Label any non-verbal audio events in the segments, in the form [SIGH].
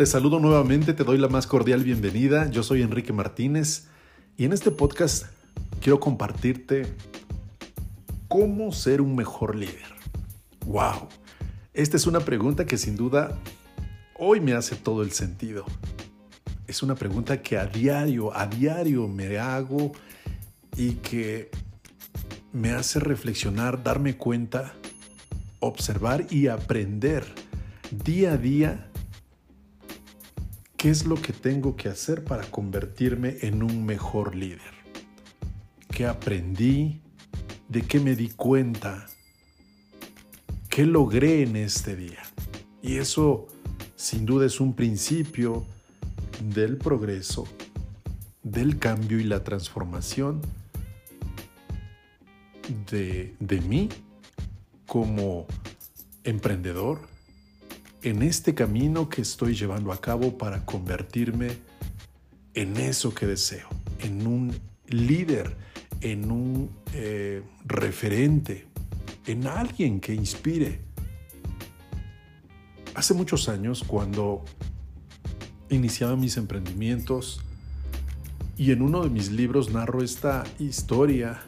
Te saludo nuevamente, te doy la más cordial bienvenida. Yo soy Enrique Martínez y en este podcast quiero compartirte cómo ser un mejor líder. ¡Wow! Esta es una pregunta que sin duda hoy me hace todo el sentido. Es una pregunta que a diario, a diario me hago y que me hace reflexionar, darme cuenta, observar y aprender día a día ¿Qué es lo que tengo que hacer para convertirme en un mejor líder? ¿Qué aprendí? ¿De qué me di cuenta? ¿Qué logré en este día? Y eso sin duda es un principio del progreso, del cambio y la transformación de, de mí como emprendedor, en este camino que estoy llevando a cabo para convertirme en eso que deseo, en un líder, en un eh, referente, en alguien que inspire. Hace muchos años, cuando iniciaba mis emprendimientos, y en uno de mis libros narro esta historia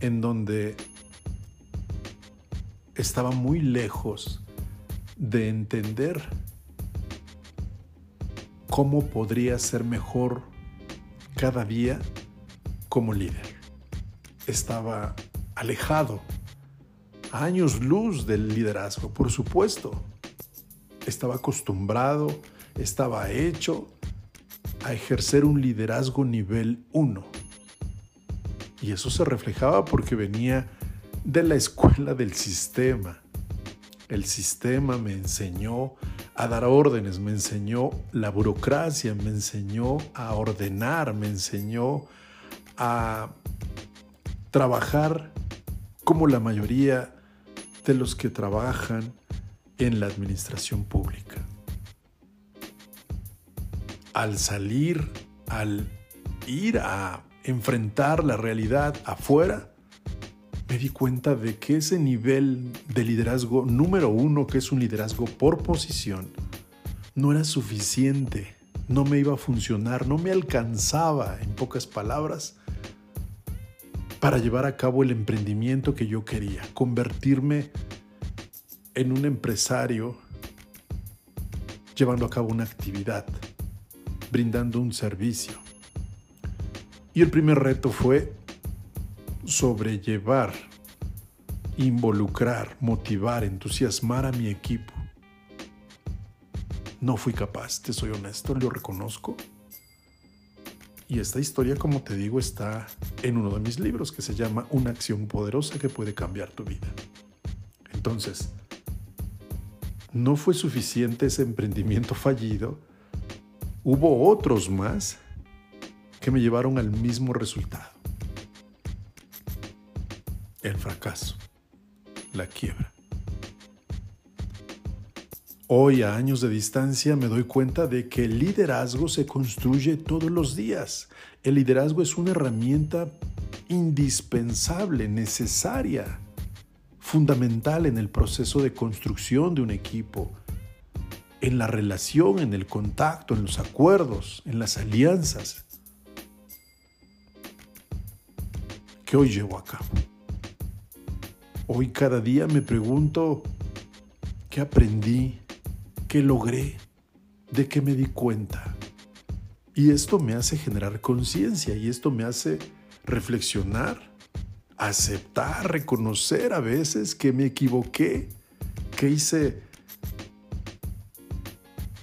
en donde estaba muy lejos de entender cómo podría ser mejor cada día como líder. Estaba alejado, a años luz del liderazgo, por supuesto. Estaba acostumbrado, estaba hecho a ejercer un liderazgo nivel 1. Y eso se reflejaba porque venía de la escuela del sistema, el sistema me enseñó a dar órdenes, me enseñó la burocracia, me enseñó a ordenar, me enseñó a trabajar como la mayoría de los que trabajan en la administración pública. Al salir, al ir a enfrentar la realidad afuera, me di cuenta de que ese nivel de liderazgo número uno, que es un liderazgo por posición, no era suficiente, no me iba a funcionar, no me alcanzaba, en pocas palabras, para llevar a cabo el emprendimiento que yo quería, convertirme en un empresario llevando a cabo una actividad, brindando un servicio. Y el primer reto fue sobrellevar, involucrar, motivar, entusiasmar a mi equipo. No fui capaz, te soy honesto, lo reconozco. Y esta historia, como te digo, está en uno de mis libros que se llama Una acción poderosa que puede cambiar tu vida. Entonces, no fue suficiente ese emprendimiento fallido. Hubo otros más que me llevaron al mismo resultado el fracaso, la quiebra. Hoy, a años de distancia, me doy cuenta de que el liderazgo se construye todos los días. El liderazgo es una herramienta indispensable, necesaria, fundamental en el proceso de construcción de un equipo, en la relación, en el contacto, en los acuerdos, en las alianzas que hoy llevo a cabo. Hoy cada día me pregunto, ¿qué aprendí? ¿Qué logré? ¿De qué me di cuenta? Y esto me hace generar conciencia y esto me hace reflexionar, aceptar, reconocer a veces que me equivoqué, que hice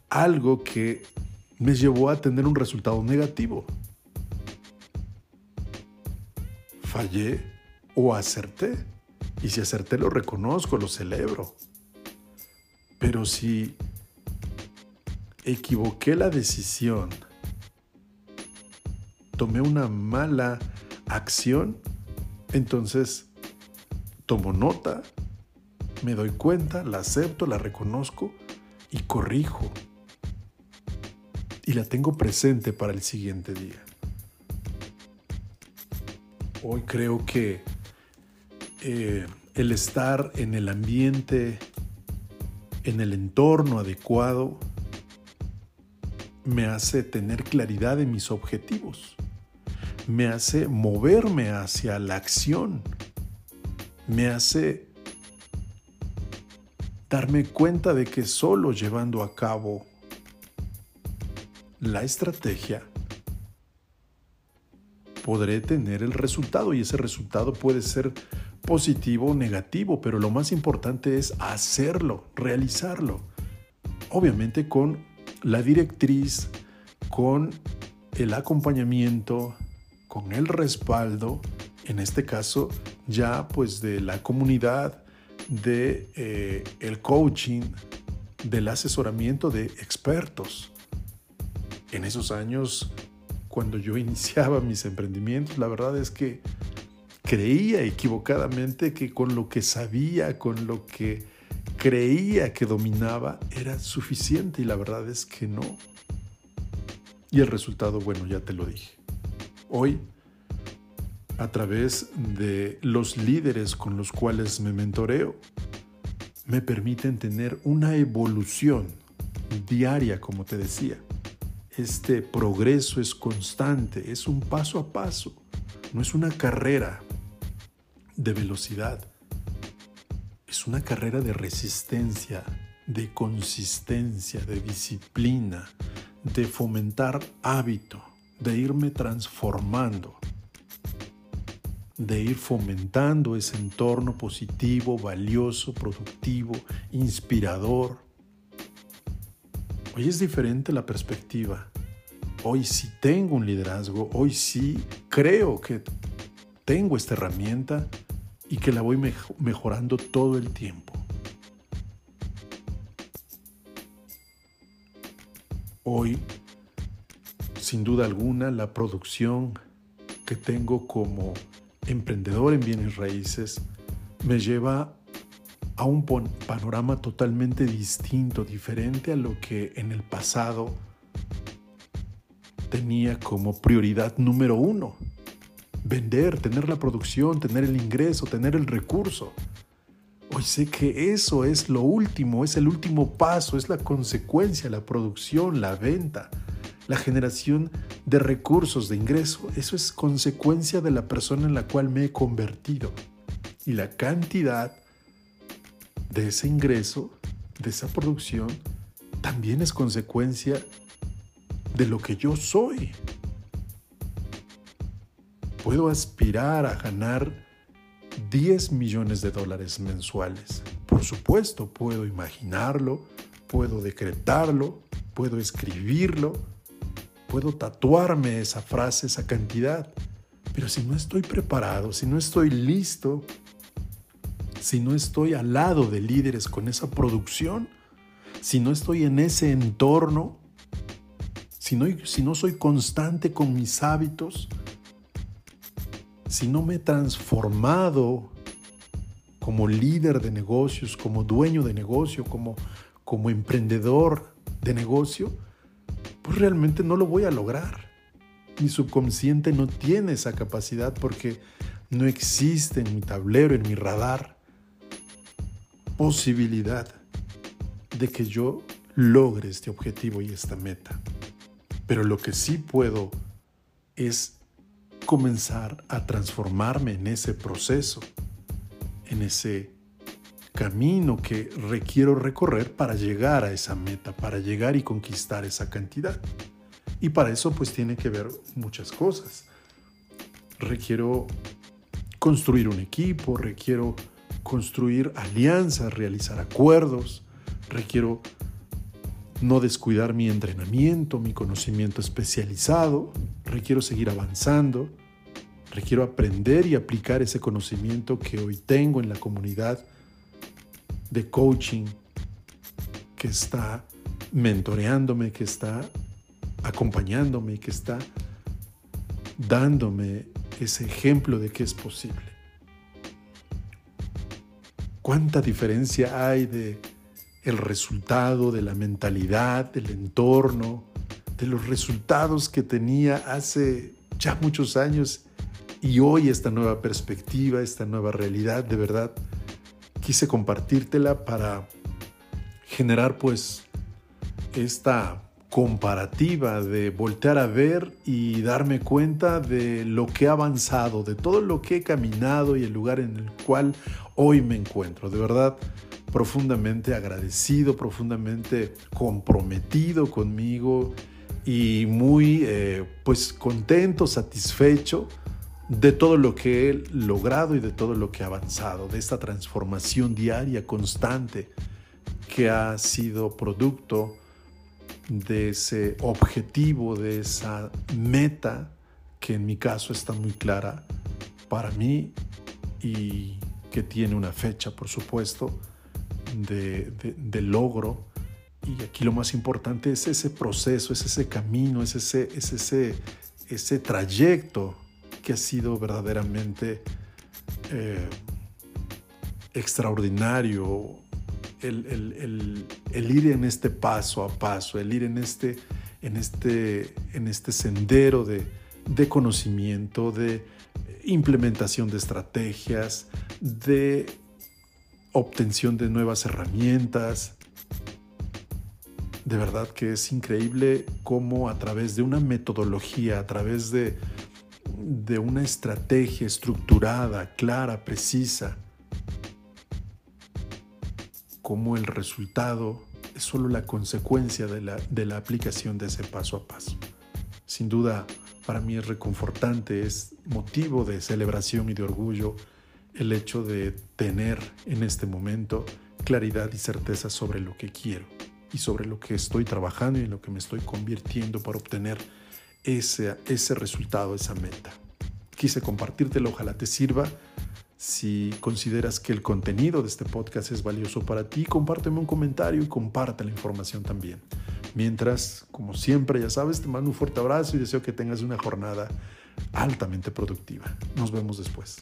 algo que me llevó a tener un resultado negativo. Fallé o acerté. Y si acerté lo reconozco, lo celebro. Pero si equivoqué la decisión, tomé una mala acción, entonces tomo nota, me doy cuenta, la acepto, la reconozco y corrijo. Y la tengo presente para el siguiente día. Hoy creo que eh, el estar en el ambiente, en el entorno adecuado, me hace tener claridad en mis objetivos, me hace moverme hacia la acción, me hace darme cuenta de que solo llevando a cabo la estrategia podré tener el resultado y ese resultado puede ser positivo o negativo, pero lo más importante es hacerlo, realizarlo. Obviamente con la directriz, con el acompañamiento, con el respaldo, en este caso ya pues de la comunidad, de eh, el coaching, del asesoramiento de expertos. En esos años, cuando yo [LAUGHS] iniciaba mis emprendimientos, la verdad es que creía equivocadamente que con lo que sabía, con lo que creía que dominaba, era suficiente y la verdad es que no. Y el resultado, bueno, ya te lo dije. Hoy, a través de los líderes con los cuales me mentoreo, me permiten tener una evolución diaria, como te decía. Este progreso es constante, es un paso a paso, no es una carrera de velocidad. Es una carrera de resistencia, de consistencia, de disciplina, de fomentar hábito, de irme transformando, de ir fomentando ese entorno positivo, valioso, productivo, inspirador. Hoy es diferente la perspectiva. Hoy sí tengo un liderazgo, hoy sí creo que tengo esta herramienta y que la voy mejorando todo el tiempo. Hoy, sin duda alguna, la producción que tengo como emprendedor en bienes raíces me lleva a un panorama totalmente distinto, diferente a lo que en el pasado tenía como prioridad número uno vender, tener la producción, tener el ingreso, tener el recurso. Hoy sé que eso es lo último, es el último paso, es la consecuencia, la producción, la venta, la generación de recursos, de ingreso. Eso es consecuencia de la persona en la cual me he convertido. Y la cantidad de ese ingreso, de esa producción, también es consecuencia de lo que yo soy puedo aspirar a ganar 10 millones de dólares mensuales. Por supuesto, puedo imaginarlo, puedo decretarlo, puedo escribirlo, puedo tatuarme esa frase, esa cantidad. Pero si no estoy preparado, si no estoy listo, si no estoy al lado de líderes con esa producción, si no estoy en ese entorno, si no, si no soy constante con mis hábitos, si no me he transformado como líder de negocios, como dueño de negocio, como, como emprendedor de negocio, pues realmente no lo voy a lograr. Mi subconsciente no tiene esa capacidad porque no existe en mi tablero, en mi radar, posibilidad de que yo logre este objetivo y esta meta. Pero lo que sí puedo es comenzar a transformarme en ese proceso, en ese camino que requiero recorrer para llegar a esa meta, para llegar y conquistar esa cantidad. Y para eso pues tiene que ver muchas cosas. Requiero construir un equipo, requiero construir alianzas, realizar acuerdos, requiero no descuidar mi entrenamiento, mi conocimiento especializado, requiero seguir avanzando, requiero aprender y aplicar ese conocimiento que hoy tengo en la comunidad de coaching que está mentoreándome, que está acompañándome, que está dándome ese ejemplo de que es posible. ¿Cuánta diferencia hay de el resultado, de la mentalidad, del entorno, de los resultados que tenía hace ya muchos años y hoy esta nueva perspectiva, esta nueva realidad, de verdad, quise compartírtela para generar pues esta comparativa, de voltear a ver y darme cuenta de lo que he avanzado, de todo lo que he caminado y el lugar en el cual hoy me encuentro. De verdad, profundamente agradecido, profundamente comprometido conmigo y muy eh, pues contento, satisfecho de todo lo que he logrado y de todo lo que he avanzado, de esta transformación diaria constante que ha sido producto de ese objetivo, de esa meta que en mi caso está muy clara para mí y que tiene una fecha, por supuesto, de, logro. Y aquí lo más importante es ese proceso, es ese camino, es ese, es ese, ese trayecto que ha sido verdaderamente eh, extraordinario, el, ir en este paso a paso, el ir en este, en este, en este sendero de, de conocimiento, de implementación de estrategias, de obtención de nuevas herramientas. De verdad que es increíble cómo a través de una metodología, a través de, de una estrategia estructurada, clara, precisa, cómo el resultado es solo la consecuencia de la, de la aplicación de ese paso a paso. Sin duda, para mí es reconfortante, es motivo de celebración y de orgullo el hecho de tener en este momento claridad y certeza sobre lo que quiero y sobre lo que estoy trabajando y en lo que me estoy convirtiendo para obtener ese, ese resultado, esa meta. Quise compartírtelo, ojalá te sirva si consideras que el contenido de este podcast es valioso para ti, compárteme un comentario y comparte la información también. Mientras, como siempre, ya sabes, te mando un fuerte abrazo y deseo que tengas una jornada altamente productiva. Nos vemos después.